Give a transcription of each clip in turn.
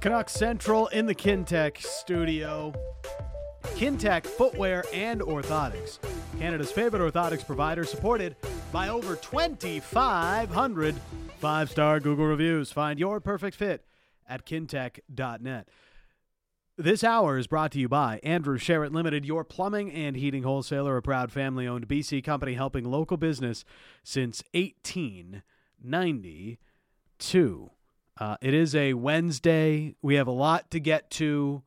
Canucks Central in the Kintec studio. Kintec footwear and orthotics. Canada's favorite orthotics provider, supported by over 2,500 five star Google reviews. Find your perfect fit at kintec.net. This hour is brought to you by Andrew Sheret Limited, your plumbing and heating wholesaler, a proud family owned BC company helping local business since 1892. Uh, it is a Wednesday. We have a lot to get to.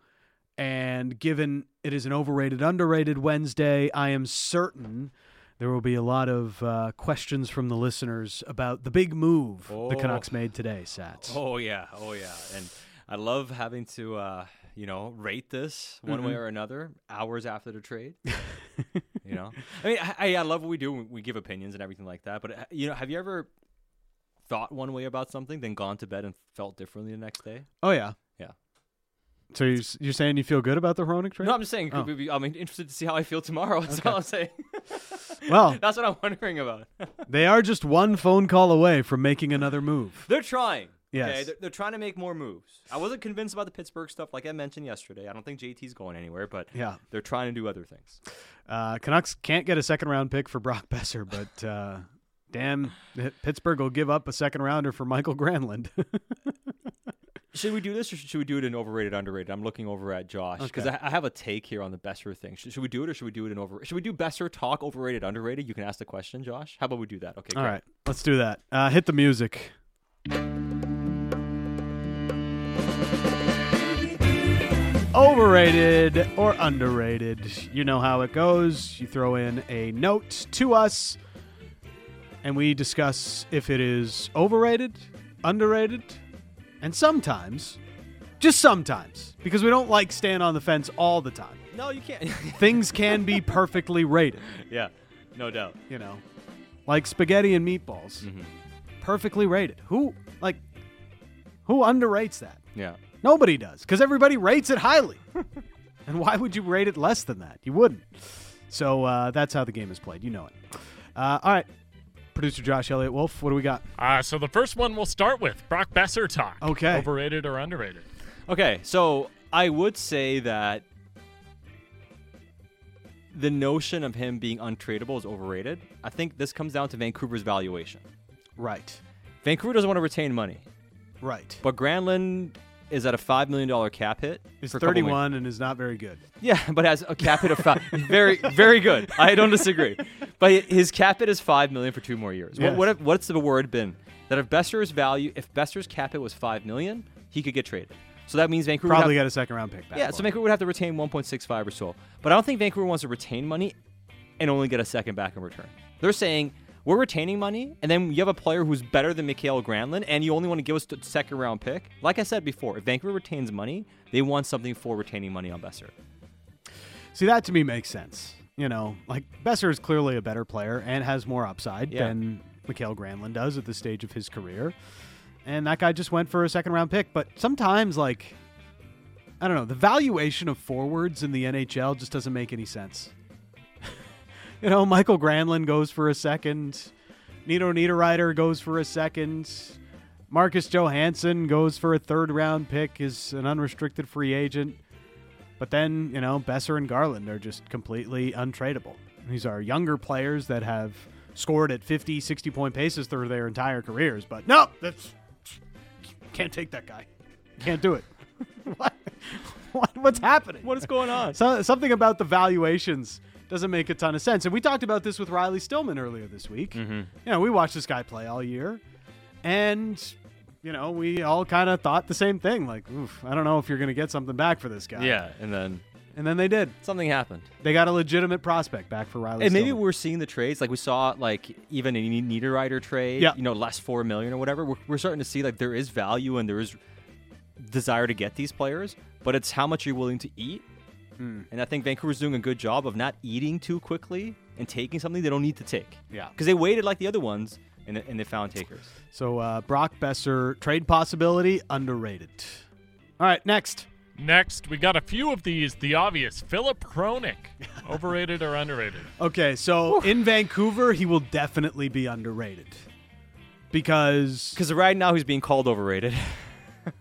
And given it is an overrated, underrated Wednesday, I am certain there will be a lot of uh, questions from the listeners about the big move the Oh. Canucks made today, Sats. Oh yeah, oh yeah, and I love having to uh, you know rate this one way Mhm. or another hours after the trade. you know, I mean, I, I love what we do. We give opinions and everything like that. But uh, you know, have you ever thought one way about something, then gone to bed and felt differently the next day? Oh, yeah. Yeah. So you're, you're saying you feel good about the Hronek trade? No, I'm just saying. Oh. I'm interested to see how I feel tomorrow. That's Okay. all I'm saying. Well- that's what I'm wondering about. They are just one phone call away from making another move. They're trying. Yes. Okay? They're, they're trying to make more moves. I wasn't convinced about the Pittsburgh stuff, like I mentioned yesterday. I don't think JT's going anywhere, but Yeah. they're trying to do other things. Uh, Canucks can't get a second round pick for Brock Boeser, but uh, damn, Pittsburgh will give up a second rounder for Michael Granlund. Should we do this, or should we do it in overrated, underrated? I'm looking over at Josh because Okay. I, I have a take here on the Boeser thing. Should, should we do it, or should we do it in over? Should we do Boeser talk overrated, underrated? You can ask the question, Josh. How about we do that? Okay. All great. right, let's do that. Uh, hit the music. Overrated or underrated? You know how it goes. You throw in a note to us, and we discuss if it is overrated, underrated, and sometimes, just sometimes, because we don't like staying on the fence all the time. No, you can't. Things can be perfectly rated, yeah, no doubt. you know, like spaghetti and meatballs. Mhm. perfectly rated. Who like who underrates that? Yeah. Nobody does because everybody rates it highly. and why would you rate it less than that? You wouldn't. So uh, that's how the game is played. You know it. Uh, all right, producer Josh Elliott Wolf. What do we got? Uh, so the first one we'll start with Brock Boeser talk. Okay. Overrated or underrated? Okay, so I would say that the notion of him being untradeable is overrated. I think this comes down to Vancouver's valuation. Right. Vancouver doesn't want to retain money, Right. but Granlund is at a five million dollar cap hit. He's for a couple million. 31 and is not very good. Yeah, but has a cap hit of five. very, very good. I don't disagree. But his cap hit is five million for two more years. Yes. What, what what's the word been? That if Boeser's value, if Boeser's cap hit was five million, he could get traded. So that means Vancouver would Probably have- got a second round pick back. yeah. So. Vancouver would have to retain 1.65 or so. But I don't think Vancouver wants to retain money and only get a second back in return. They're saying we're retaining money, and then you have a player who's better than Mikael Granlund, and you only want to give us a second round pick. Like I said before, if Vancouver retains money, they want something for retaining money on Boeser. See, that to me makes sense. You know, like Boeser is clearly a better player and has more upside Yeah. than Mikael Granlund does at this stage of his career. And that guy just went for a second round pick. But sometimes, like, I don't know, the valuation of forwards in the NHL just doesn't make any sense. You know, Michael Granlund goes for a second. Nino Niederreiter goes for a second. Marcus Johansson goes for a third round pick, is an unrestricted free agent. But then, you know, Boeser and Garland are just completely untradeable. These are younger players that have scored at 50, 60 point paces through their entire careers. But no, that's can't take that guy. Can't do it. what? what? What's happening? What is going on? So, something about the valuations doesn't make a ton of sense. And we talked about this with Riley Stillman earlier this week. Mm-hmm. You know, we watched this guy play all year, and you know, we all kind of thought the same thing. Like, oof, I don't know if you're going to get something back for this guy. Yeah, and then and then they did. something happened. They got a legitimate prospect back for Riley. And maybe we're seeing the trades like we saw like even a Niederreiter trade, Yeah. you know, less four million or whatever. We're, we're starting to see like there is value and there is desire to get these players, but it's how much you're willing to eat. Hmm. And I think Vancouver's doing a good job of not eating too quickly and taking something they don't need to take. Yeah. because they waited like the other ones and, and they found takers. So uh, Brock Boeser trade possibility underrated. All right, next. Next, we got a few of these. The obvious Filip Hronek. Overrated or underrated? Okay, so in Vancouver, he will definitely be underrated because Because right now he's being called overrated.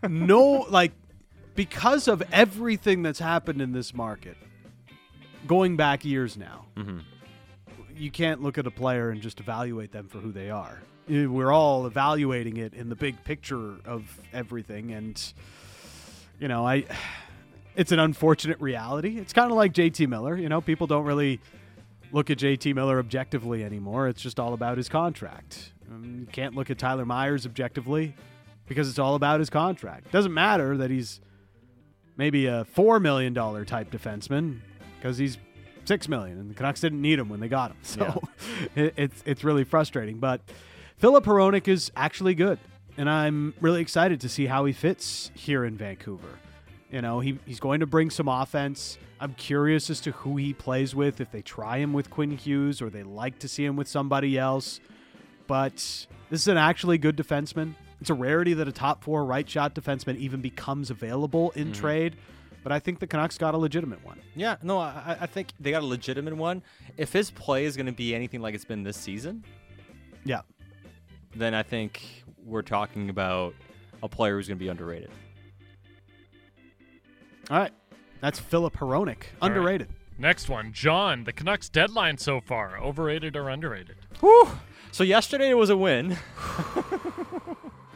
no, like because of everything that's happened in this market, going back years now, Mm-hmm. you can't look at a player and just evaluate them for who they are. We're all evaluating it in the big picture of everything, and you know, I. It's an unfortunate reality. It's kind of like JT Miller. You know, people don't really look at JT Miller objectively anymore. It's just all about his contract. Um, you can't look at Tyler Myers objectively because it's all about his contract. Doesn't matter that he's maybe a four million dollar type defenseman because he's six million, and the Canucks didn't need him when they got him. So it, it's it's really frustrating. But Filip Hronek is actually good, and I'm really excited to see how he fits here in Vancouver. You know, he, he's going to bring some offense. I'm curious as to who he plays with, if they try him with Quinn Hughes or they like to see him with somebody else. But this is an actually good defenseman. It's a rarity that a top four right shot defenseman even becomes available in mm-hmm. trade. But I think the Canucks got a legitimate one. Yeah, no, I, I think they got a legitimate one. If his play is going to be anything like it's been this season, Yeah. then I think we're talking about a player who's going to be underrated. All right. That's Filip Hronek. right. Underrated. Next one, John. The Canucks deadline so far, overrated or underrated? Whew. So yesterday it was a win.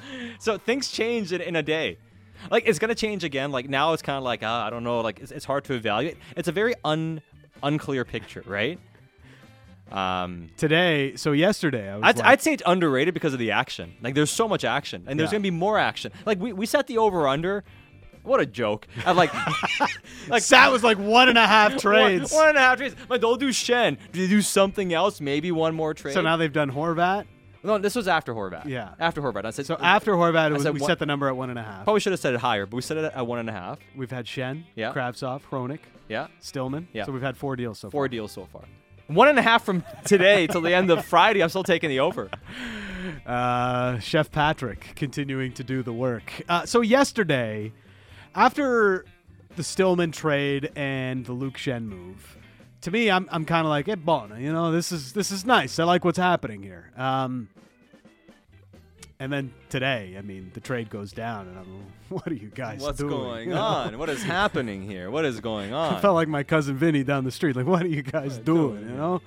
so things change in, in a day. Like it's gonna change again. Like now it's kind of like uh, I don't know. Like it's, it's hard to evaluate. It's a very un unclear picture, right? Um, Today, so yesterday, I was I'd, like, say it's underrated because of the action. Like there's so much action, and there's Yeah. gonna be more action. Like we, we set the over under. What a joke! At like like Sat was like one and a half trades. one and a half trades. Like they'll do Schenn. Do they do something else? Maybe one more trade. So now they've done Horvat. No, this was after Horvat. Yeah. after Horvat. I said So after Horvat, it was, said we one- set the number at one and a half. Probably should have said it higher, but we set it at one and a half. We've had Schenn, Yeah. Kravtsov, Hronek, Yeah, Stillman. Yeah. So we've had four deals so four deals so far. One and a half from today till the end of Friday. I'm still taking the over. Uh, Chef Patrick continuing to do the work. Uh, so yesterday, after the Stillman trade and the Luke Schenn move, to me, I'm, I'm kind of like, hey, Bona, you know, this is this is nice. I like what's happening here. Um, and then today, I mean, the trade goes down, and I'm, what are you guys doing? What's doing? going on? What is happening here? What is going on? I felt like my cousin Vinny down the street. Like, what are you guys doing? You know,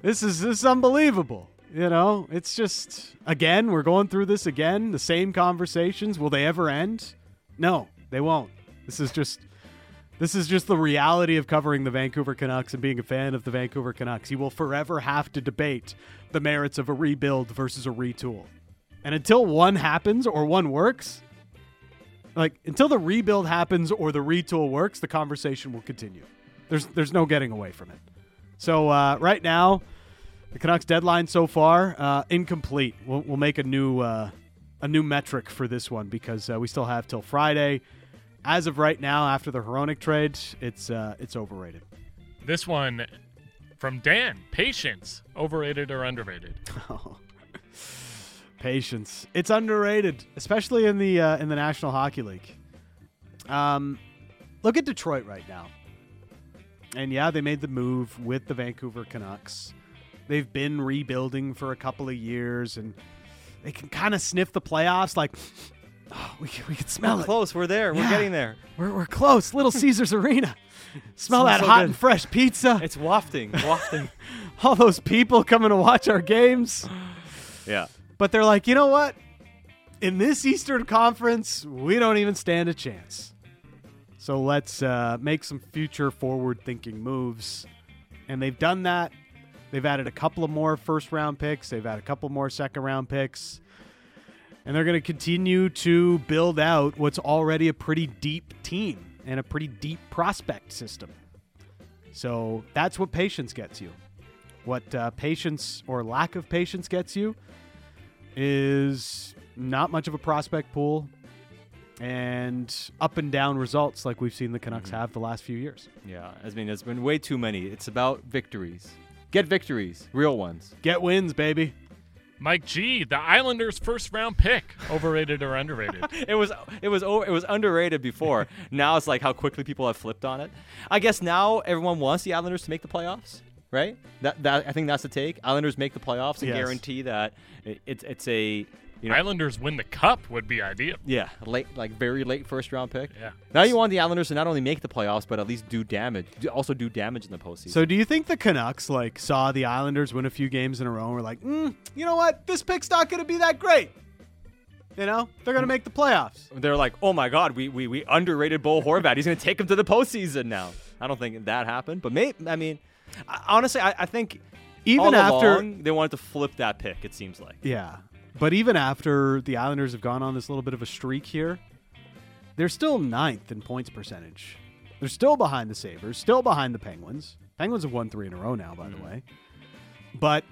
this is this is unbelievable. You know, it's just again, we're going through this again. The same conversations. Will they ever end? No, they won't. This is just this is just the reality of covering the Vancouver Canucks and being a fan of the Vancouver Canucks. You will forever have to debate the merits of a rebuild versus a retool. And until one happens or one works, like until the rebuild happens or the retool works, the conversation will continue. There's there's no getting away from it. So uh, right now, the Canucks deadline so far uh, incomplete. We'll, we'll make a new uh, a new metric for this one because uh, we still have till Friday. As of right now, after the Hronek trade, it's uh, it's overrated. This one from Dan. Patience, overrated or underrated? Patience. It's underrated, especially in the uh, in the National Hockey League. Um, look at Detroit right now. And yeah, they made the move with the Vancouver Canucks. They've been rebuilding for a couple of years, and they can kind of sniff the playoffs. Like, oh, we can, we can smell We're it. close. We're there. We're getting there. We're, we're close. Little Caesars Arena. Smell that so hot good. and fresh pizza. It's wafting. Wafting. All those people coming to watch our games. yeah. But they're like, you know what? In this Eastern Conference, we don't even stand a chance. So let's uh, make some future forward thinking moves. And they've done that. They've added a couple of more first round picks, they've had a couple more second round picks. And they're going to continue to build out what's already a pretty deep team and a pretty deep prospect system. So that's what patience gets you. What uh, patience or lack of patience gets you is not much of a prospect pool and up and down results like we've seen the Canucks have the last few years. Yeah. I mean, there's been way too many. It's about victories. Get victories, real ones. Get wins, baby. Mike G, the Islanders' first round pick, overrated or underrated? It was it was o- it was underrated before. now it's like how quickly people have flipped on it. I guess now everyone wants the Islanders to make the playoffs, right? That that I think that's the take. Islanders make the playoffs and Yes. guarantee that it, it's it's a You know, Islanders win the cup would be ideal. yeah, late, like very late first round pick. Yeah. Now you want the Islanders to not only make the playoffs, but at least do damage, also do damage in the postseason. So do you think the Canucks like saw the Islanders win a few games in a row and were like, mm, you know what, this pick's not going to be that great. You know, they're going to make the playoffs. they're like, oh my god, we we, we underrated Bo Horvat. He's going to take him to the postseason now. I don't think that happened, but may I mean, I, honestly, I, I think Even all after, along, they wanted to flip that pick. It seems like. yeah, but even after the Islanders have gone on this little bit of a streak here, they're still ninth in points percentage. They're still behind the Sabres, still behind the Penguins. Penguins have won three in a row now, by the mm-hmm. way. But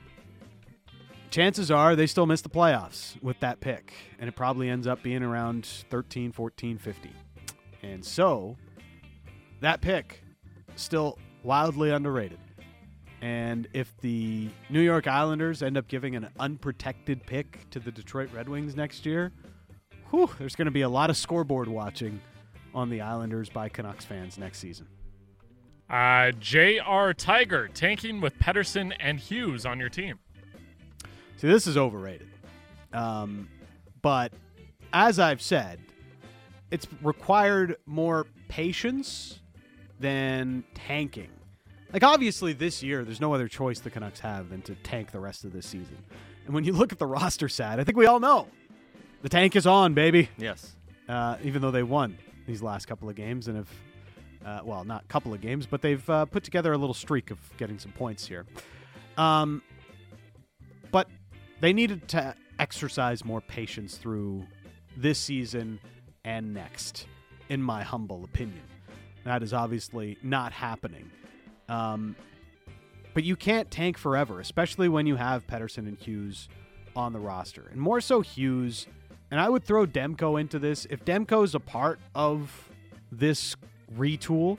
chances are they still miss the playoffs with that pick, and it probably ends up being around 13, 14, 15. And so that pick still wildly underrated. And if the New York Islanders end up giving an unprotected pick to the Detroit Red Wings next year, whew, there's going to be a lot of scoreboard watching on the Islanders by Canucks fans next season. Uh, J.R. Tiger tanking with Pettersson and Hughes on your team. See, this is overrated. Um, but as I've said, it's required more patience than tanking. Like, obviously, this year, there's no other choice the Canucks have than to tank the rest of this season. And when you look at the roster side, I think we all know the tank is on, baby. Yes. Uh, even though they won these last couple of games and have, uh, well, not couple of games, but they've uh, put together a little streak of getting some points here. Um, but they needed to exercise more patience through this season and next, in my humble opinion. That is obviously not happening. Um, but you can't tank forever, especially when you have Pettersson and Hughes on the roster. And more so Hughes. And I would throw Demko into this. If Demko is a part of this retool,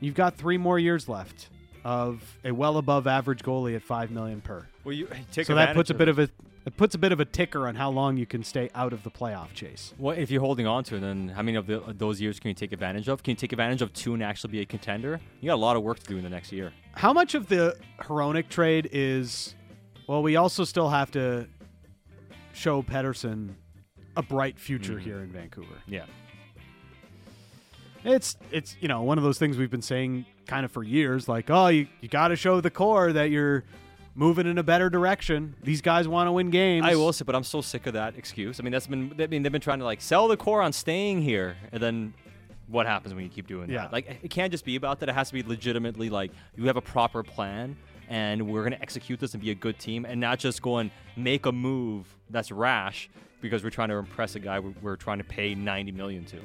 you've got three more years left of a well above average goalie at five million per. Well, you take so that puts a bit of a it puts a bit of a ticker on how long you can stay out of the playoff chase. Well, if you're holding on to it, then how many of the, those years can you take advantage of? Can you take advantage of two and actually be a contender? You got a lot of work to do in the next year. How much of the Hronek trade is? Well, we also still have to show Pettersson a bright future Mhm. here in Vancouver. Yeah. It's it's you know one of those things we've been saying kind of for years. Like, oh, you you got to show the core that you're moving in a better direction. These guys want to win games. I will say, but I'm so sick of that excuse. I mean, that's been. I mean, they've been trying to like sell the core on staying here, and then what happens when you keep doing Yeah. that? Like, it can't just be about that. It has to be legitimately like you have a proper plan, and we're gonna execute this and be a good team, and not just go and make a move that's rash because we're trying to impress a guy we're, we're trying to pay 90 million to.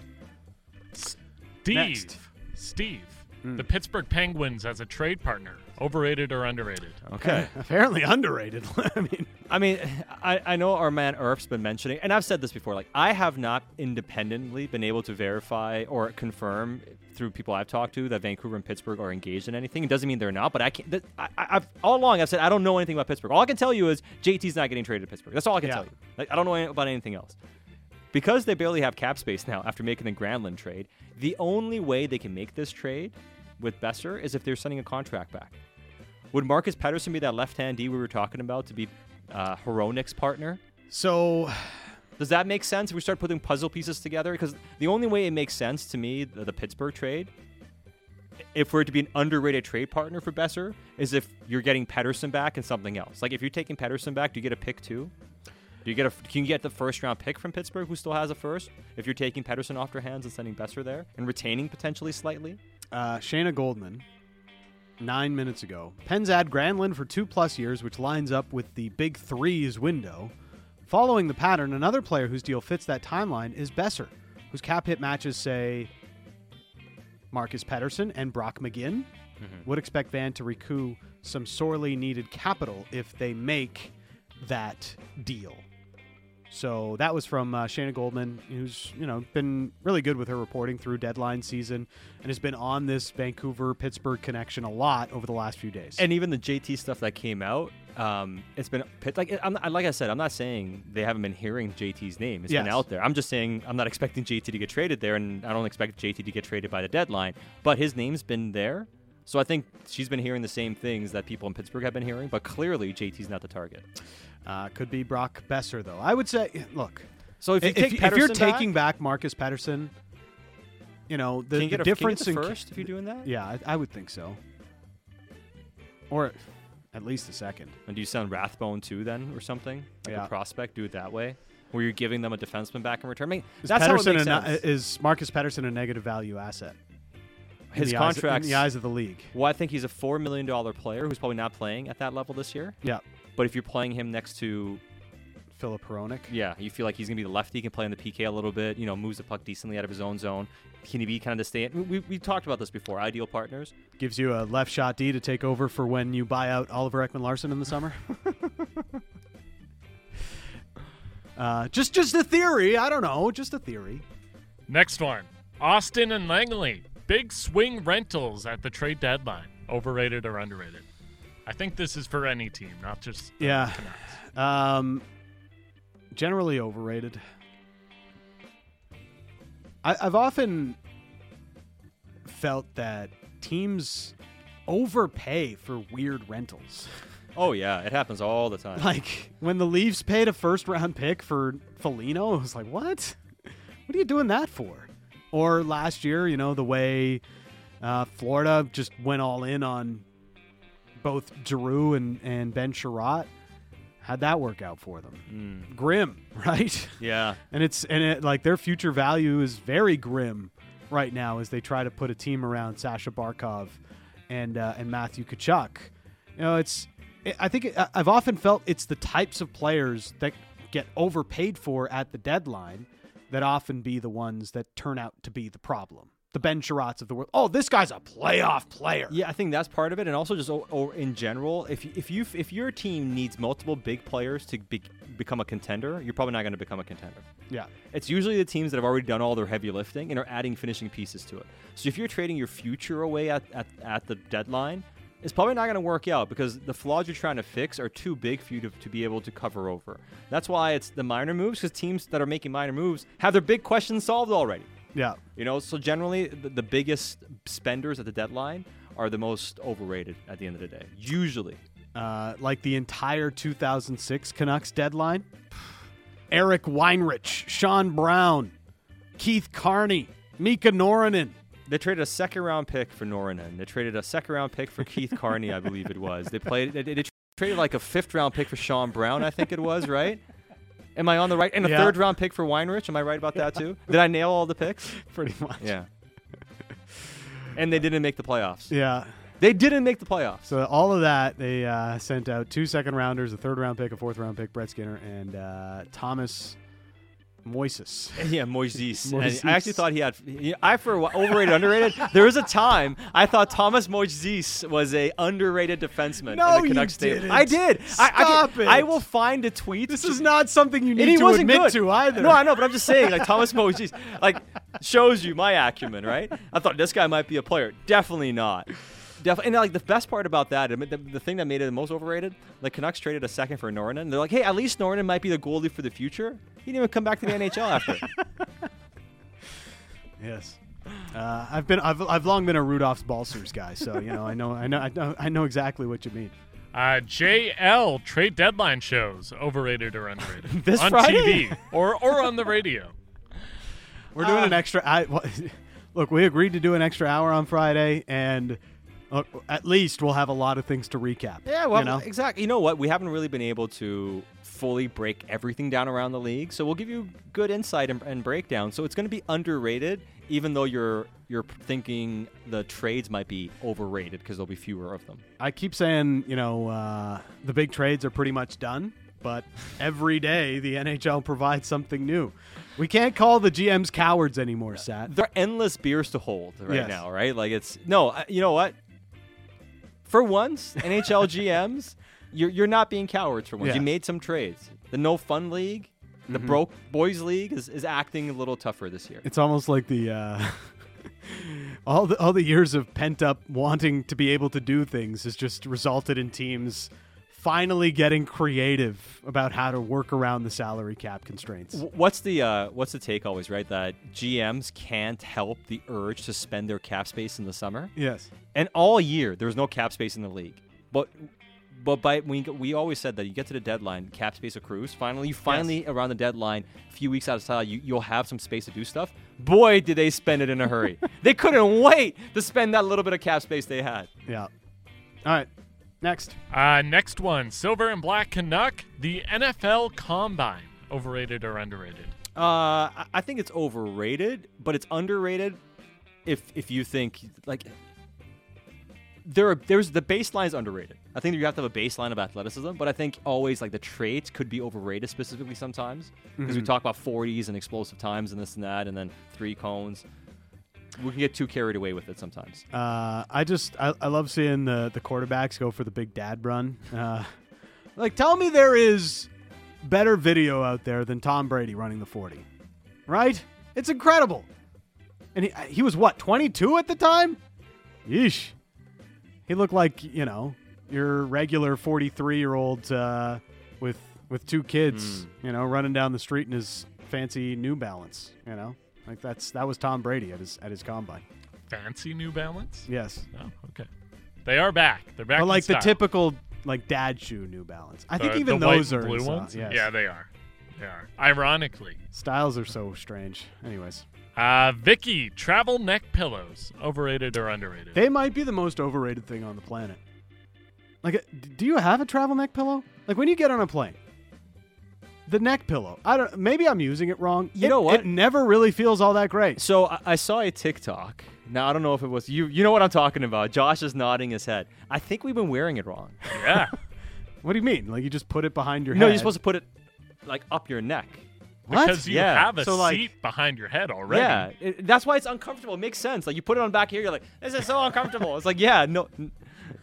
Steve. Next. Steve. Hmm. The Pittsburgh Penguins as a trade partner. Overrated or underrated? Okay. Apparently underrated. I mean, I mean, I, I know our man Irf's been mentioning, and I've said this before. Like, I have not independently been able to verify or confirm through people I've talked to that Vancouver and Pittsburgh are engaged in anything. It doesn't mean they're not, but I can't. That, I, I- I've all along I've said I don't know anything about Pittsburgh. All I can tell you is JT's not getting traded to Pittsburgh. That's all I can Yeah. tell you. Like, I don't know any- about anything else. Because they barely have cap space now after making the Granlund trade, the only way they can make this trade with Boeser is if they're sending a contract back. Would Marcus Pettersson be that left-hand D we were talking about to be uh, Hronek's partner? so Does that make sense if we start putting puzzle pieces together? Because the only way it makes sense to me, the, the Pittsburgh trade, if we're to be an underrated trade partner for Boeser, is if you're getting Pettersson back and something else. Like if you're taking Pettersson back, do you get a pick too? Do you get a? Can you get the first round pick from Pittsburgh, who still has a first? If you're taking Pettersson off their hands and sending Boeser there and retaining potentially slightly, uh, Shayna Goldman, nine minutes ago, Pens add Granlund for two plus years, which lines up with the big threes window. Following the pattern, another player whose deal fits that timeline is Boeser, whose cap hit matches say Marcus Pettersson and Brock McGinn. Would expect Van to recoup some sorely needed capital if they make that deal. So that was from uh, Shayna Goldman, who's you know been really good with her reporting through deadline season, and has been on this Vancouver Pittsburgh connection a lot over the last few days. and even the JT stuff that came out, um, it's been like I'm, like I said, I'm not saying they haven't been hearing JT's name. It's been out there. I'm just saying I'm not expecting JT to get traded there, and I don't expect JT to get traded by the deadline. But his name's been there So I think she's been hearing the same things that people in Pittsburgh have been hearing, but clearly JT's not the target. Uh, could be Brock Boeser though. I would say, look, So if you if, take if you're Pettersson taking back, back, Marcus Pettersson, you know the, can you the get a, can you get difference the in first if you're doing that? Yeah, I, I would think so. Or at least a second. And do you send Rathbone too then, or something like Yeah. a prospect? Do it that way, where you're giving them a defenseman back in return. I mean, Is that's how it Pettersson makes a, sense. is Marcus Pettersson a negative value asset? In His the eyes- contract. in the eyes of the league. Well, I think he's a four million dollar player who's probably not playing at that level this year. Yeah, But if you're playing him next to, Filip Hronek. yeah, you feel like he's gonna be the lefty, he can play in the PK a little bit. You know, moves the puck decently out of his own zone. Can he be kind of the stay? We we talked about this before. Ideal partners. Gives you a left shot D to take over for when you buy out Oliver Ekman Larsson in the summer. uh, just just a theory. I don't know. Just a theory. Next one Austin and Langley. Big swing rentals at the trade deadline. Overrated or underrated? I think this is for any team, not just the Yeah. Canucks. Um, generally overrated. I, I've often felt that teams overpay for weird rentals. Oh yeah, it happens all the time. Like when the Leafs paid a first round pick for Foligno, it was like, what? What are you doing that for? Or last year, you know, the way uh, Florida just went all in on both Giroux and, and Ben Chiarot. How'd that work out for them? Mm, Grim, right? yeah, and it's and it, like their future value is very grim right now as they try to put a team around Sasha Barkov and uh, and Matthew Tkachuk. You know, it's it, I think it, I- I've often felt it's the types of players that get overpaid for at the deadline that often be the ones that turn out to be the problem. The Ben Chiarots of the world. Oh, this guy's a playoff player. yeah. I think that's part of it, and also just o- o- in general, if if you if your team needs multiple big players to be, become a contender, you're probably not going to become a contender. Yeah. It's usually the teams that have already done all their heavy lifting and are adding finishing pieces to it. So if you're trading your future away at, at, at the deadline, it's probably not going to work out because the flaws you're trying to fix are too big for you to, to be able to cover over. That's why it's the minor moves because teams that are making minor moves have their big questions solved already. Yeah. You know, so generally the, the biggest spenders at the deadline are the most overrated at the end of the day. Usually. uh, like the entire 2006 Canucks deadline. Eric Weinrich, Sean Brown, Keith Carney, Mika Noronen. They traded a second round pick for Noronen. They traded a second round pick for Keith Carney, I believe it was. They played. They, they traded like a fifth round pick for Sean Brown, I think it was, right? Am I on the right? And a Yeah. third round pick for Weinrich. Am I right about that too? Did I nail all the picks? Pretty much. Yeah. and they didn't make the playoffs. Yeah. They didn't make the playoffs. So all of that, they uh, sent out two second rounders, a third round pick, a fourth round pick, Brett Skinner, and uh, Thomas Mojzis. Yeah, Mojzis. Mojzis. I actually thought he had. I for while- overrated, underrated. There was a time I thought Thomas Mojzis was a underrated defenseman. No, in the Canucks didn't. I did. I, I, can- it. I will find a tweet. This is not something you And need he to wasn't admit good. to either. No, I know, but I'm just saying, like Thomas Moises, like shows you my acumen, right? I thought this guy might be a player. Definitely not. Definitely, and like the best part about that, I mean, the, the thing that made it the most overrated, the Canucks traded a second for Norton. They're like, hey, at least Norton might be the goalie for the future. He didn't even come back to the NHL after. Yes. Uh, I've been I've, I've long been a Rudolfs Balcers guy, so you know I know I know I know I know exactly what you mean. Uh, JL trade deadline shows overrated or underrated This on Friday? TV or or on the radio. We're doing an extra. I, well, look, we agreed to do an extra hour on Friday, and uh, at least we'll have a lot of things to recap. Yeah, well, you know? exactly. You know what? We haven't really been able to fully break everything down around the league, so we'll give you good insight and, and breakdown. So it's going to be underrated, even though you're you're thinking the trades might be overrated because there'll be fewer of them. I keep saying, you know, uh, the big trades are pretty much done, but every day the NHL provides something new. We can't call the GMs cowards anymore, Sat. There are endless beers to hold right Yes. now, right? Like it's no, you know what? For once, NHL GMs, you're you're not being cowards for once. Yeah. You made some trades. The no fun league, the Mhm. broke boys league is, is acting a little tougher this year. It's almost like the uh, all the all the years of pent up wanting to be able to do things has just resulted in teams finally getting creative about how to work around the salary cap constraints. What's the uh, what's the take always right that GMs can't help the urge to spend their cap space in the summer, Yes. and all year there was no cap space in the league. But but by we we always said that you get to the deadline, cap space accrues. Finally, you finally around the deadline, a few weeks out of style, you you'll have some space to do stuff. Boy, did they spend it in a hurry! they couldn't wait to spend that little bit of cap space they had. Yeah. All right. Next. Uh, next one, silver and black Canuck, the NFL Combine, overrated or underrated? Uh, I- I think it's overrated, but it's underrated if if you think like there are there's the baseline is underrated. I think you have to have a baseline of athleticism, but I think always like the traits could be overrated specifically sometimes because we talk about 40s and explosive times and this and that, and then three cones. We can get too carried away with it sometimes. Uh, I just I, I love seeing the the quarterbacks go for the big dad run. Uh, like, tell me there is better video out there than Tom Brady running the forty, right? It's incredible. And he he was what twenty two at the time. Yeesh. He looked like you know your regular forty three year old uh, with with two kids, you know, running down the street in his fancy New Balance. You know, like that's that was Tom Brady at his at his combine. Fancy New Balance? Yes. Oh, okay. They are back. They're back. But like the typical like dad shoe New Balance. I think even those are blue ones. Yes. Yeah, they are. They are. Ironically, Styles are so strange. Anyways, uh, Vicky travel neck pillows, overrated or underrated? they might be the most overrated thing on the planet. Like, uh, do you have a travel neck pillow? Like when you get on a plane, the neck pillow. I don't. Maybe I'm using it wrong. You It- know what? It never really feels all that great. So I, I saw a TikTok. Now I don't know if it was you. You know what I'm talking about. Josh is nodding his head. I think we've been wearing it wrong. yeah. What do you mean? Like you just put it behind your No, head? No, you're supposed to put it like up your neck. What? Because you Yeah. have a So, like- seat behind your head already. Yeah, it, that's why it's uncomfortable. It makes sense. Like you put it on back here, you're like, this is so uncomfortable. It's like, yeah, no, n-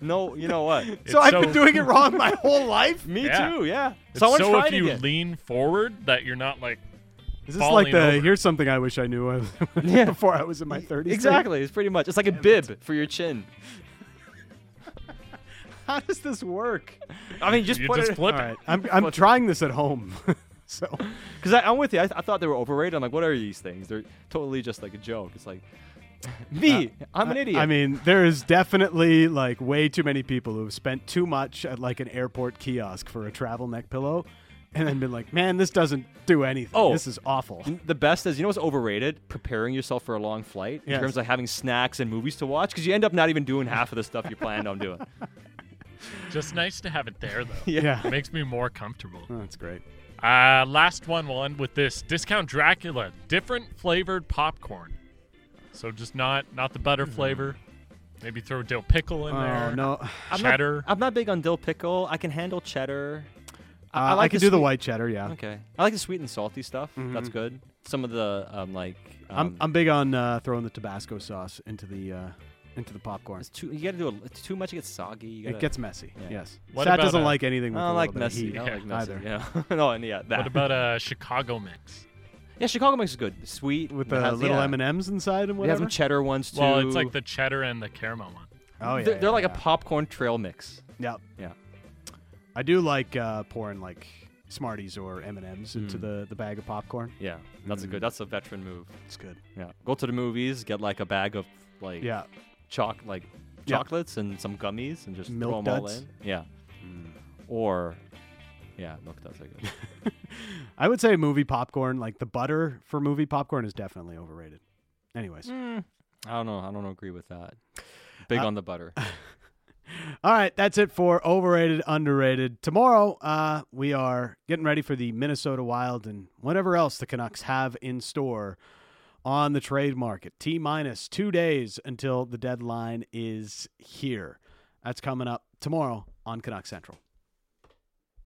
no, you know what? so It's I've so- been doing it wrong my whole life. Me Yeah. too. Yeah. It's So I want to so try if you again. lean forward that you're not like Is this falling like the over. here's something I wish I knew I Yeah. before I was in my 30s? thing? Exactly. It's pretty much. It's like a bib for your chin. How does this work? I mean, just you put just it. flip All it. right, I'm I'm trying this at home. so Because I'm with you. I, I thought they were overrated. I'm like, what are these things? They're totally just like a joke. It's like, me, I'm an idiot. I mean, there is definitely like way too many people who have spent too much at like an airport kiosk for a travel neck pillow, and then been like, "Man, this doesn't do anything. Oh. this is awful." the best is you know what's overrated? Preparing yourself for a long flight in Yes. terms of having snacks and movies to watch because you end up not even doing half of the stuff you planned on doing. Just nice to have it there though. Yeah, It makes me more comfortable. Oh, that's great. Uh, last one we'll end with this. Discount Dracula, different flavored popcorn. So just not not the butter flavor. Maybe throw dill pickle in Oh there. no, I'm Cheddar. Not, I'm not big on dill pickle. I can handle cheddar. Uh, I, like could the do the sweet- white cheddar. Yeah, Okay. I like the sweet and salty stuff. That's Mhm. good. Some of the um, like. Um, I'm I'm big on uh, throwing the Tabasco sauce into the uh, into the popcorn. it's too. You got to do a, it's too much. It gets soggy. You gotta, It gets messy. yeah. Yes, What Sat about doesn't a- like anything. With I a don't like little bit of messy. heat I don't like messy. either. Yeah. no, and yeah, that. What about a Chicago mix? Yeah, Chicago mix is good. Sweet with the has- little yeah. M and M's inside and They have whatever. some cheddar ones too. Well, it's like the cheddar and the caramel one. oh yeah, they're, yeah, they're like yeah. a popcorn trail mix. Yeah. Yeah. I do like uh, pouring like Smarties or M and M's into Mm. the, the bag of popcorn. Yeah, that's a Mm. good. That's a veteran move. It's good. Yeah, go to the movies, get like a bag of like Yeah. choc like Yeah. chocolates and some gummies, and just Milk throw them all duds. in. Yeah, or yeah, milk duds are good. I would say movie popcorn, like the butter for movie popcorn, is definitely overrated. Anyways, Mm, I don't know. I don't agree with that. Big Uh, on the butter. all right, that's it for overrated, underrated. Tomorrow, uh, we are getting ready for the Minnesota Wild and whatever else the Canucks have in store on the trade market. T minus two days until the deadline is here. That's coming up tomorrow on Canuck Central.